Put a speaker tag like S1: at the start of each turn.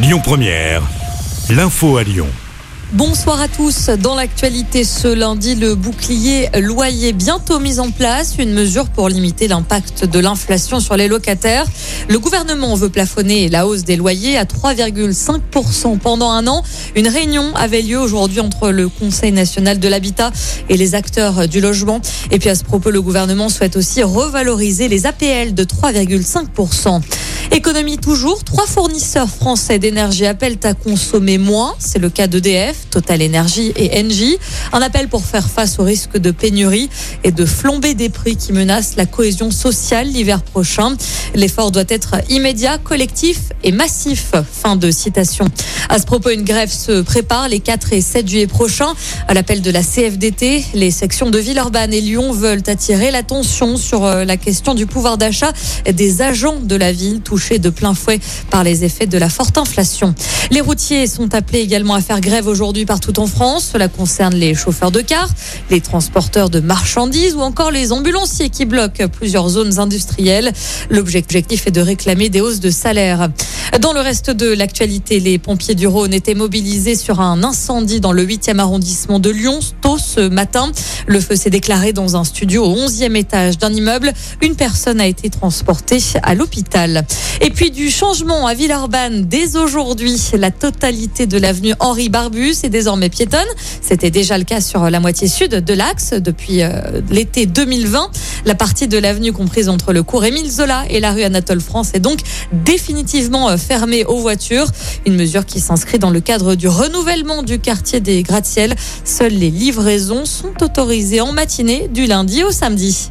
S1: Lyon Première, l'info à Lyon.
S2: Bonsoir à tous. Dans l'actualité ce lundi, le bouclier loyer bientôt mis en place, une mesure pour limiter l'impact de l'inflation sur les locataires. Le gouvernement veut plafonner la hausse des loyers à 3,5% pendant un an. Une réunion avait lieu aujourd'hui entre le Conseil national de l'habitat et les acteurs du logement. Et puis à ce propos, le gouvernement souhaite aussi revaloriser les APL de 3,5%. Économie toujours, trois fournisseurs français d'énergie appellent à consommer moins. C'est le cas d'EDF, Total Energy et Engie. Un appel pour faire face au risque de pénurie et de flambée des prix qui menacent la cohésion sociale l'hiver prochain. L'effort doit être immédiat, collectif et massif. Fin de citation. À ce propos, une grève se prépare les 4 et 7 juillet prochains. À l'appel de la CFDT, les sections de Villeurbanne et Lyon veulent attirer l'attention sur euh, la question du pouvoir d'achat des agents de la ville de plein fouet par les effets de la forte inflation. Les routiers sont appelés également à faire grève aujourd'hui partout en France. Cela concerne les chauffeurs de car, les transporteurs de marchandises ou encore les ambulanciers qui bloquent plusieurs zones industrielles. L'objectif est de réclamer des hausses de salaire. Dans le reste de l'actualité, les pompiers du Rhône étaient mobilisés sur un incendie dans le 8e arrondissement de Lyon tôt ce matin. Le feu s'est déclaré dans un studio au 11e étage d'un immeuble. Une personne a été transportée à l'hôpital. Et puis du changement à Villeurbanne dès aujourd'hui. La totalité de l'avenue Henri Barbus est désormais piétonne. C'était déjà le cas sur la moitié sud de l'axe depuis euh, l'été 2020. La partie de l'avenue comprise entre le cours Émile Zola et la rue Anatole France est donc définitivement euh, fermée aux voitures. Une mesure qui s'inscrit dans le cadre du renouvellement du quartier des gratte-ciel. Seules les livraisons sont autorisées en matinée du lundi au samedi.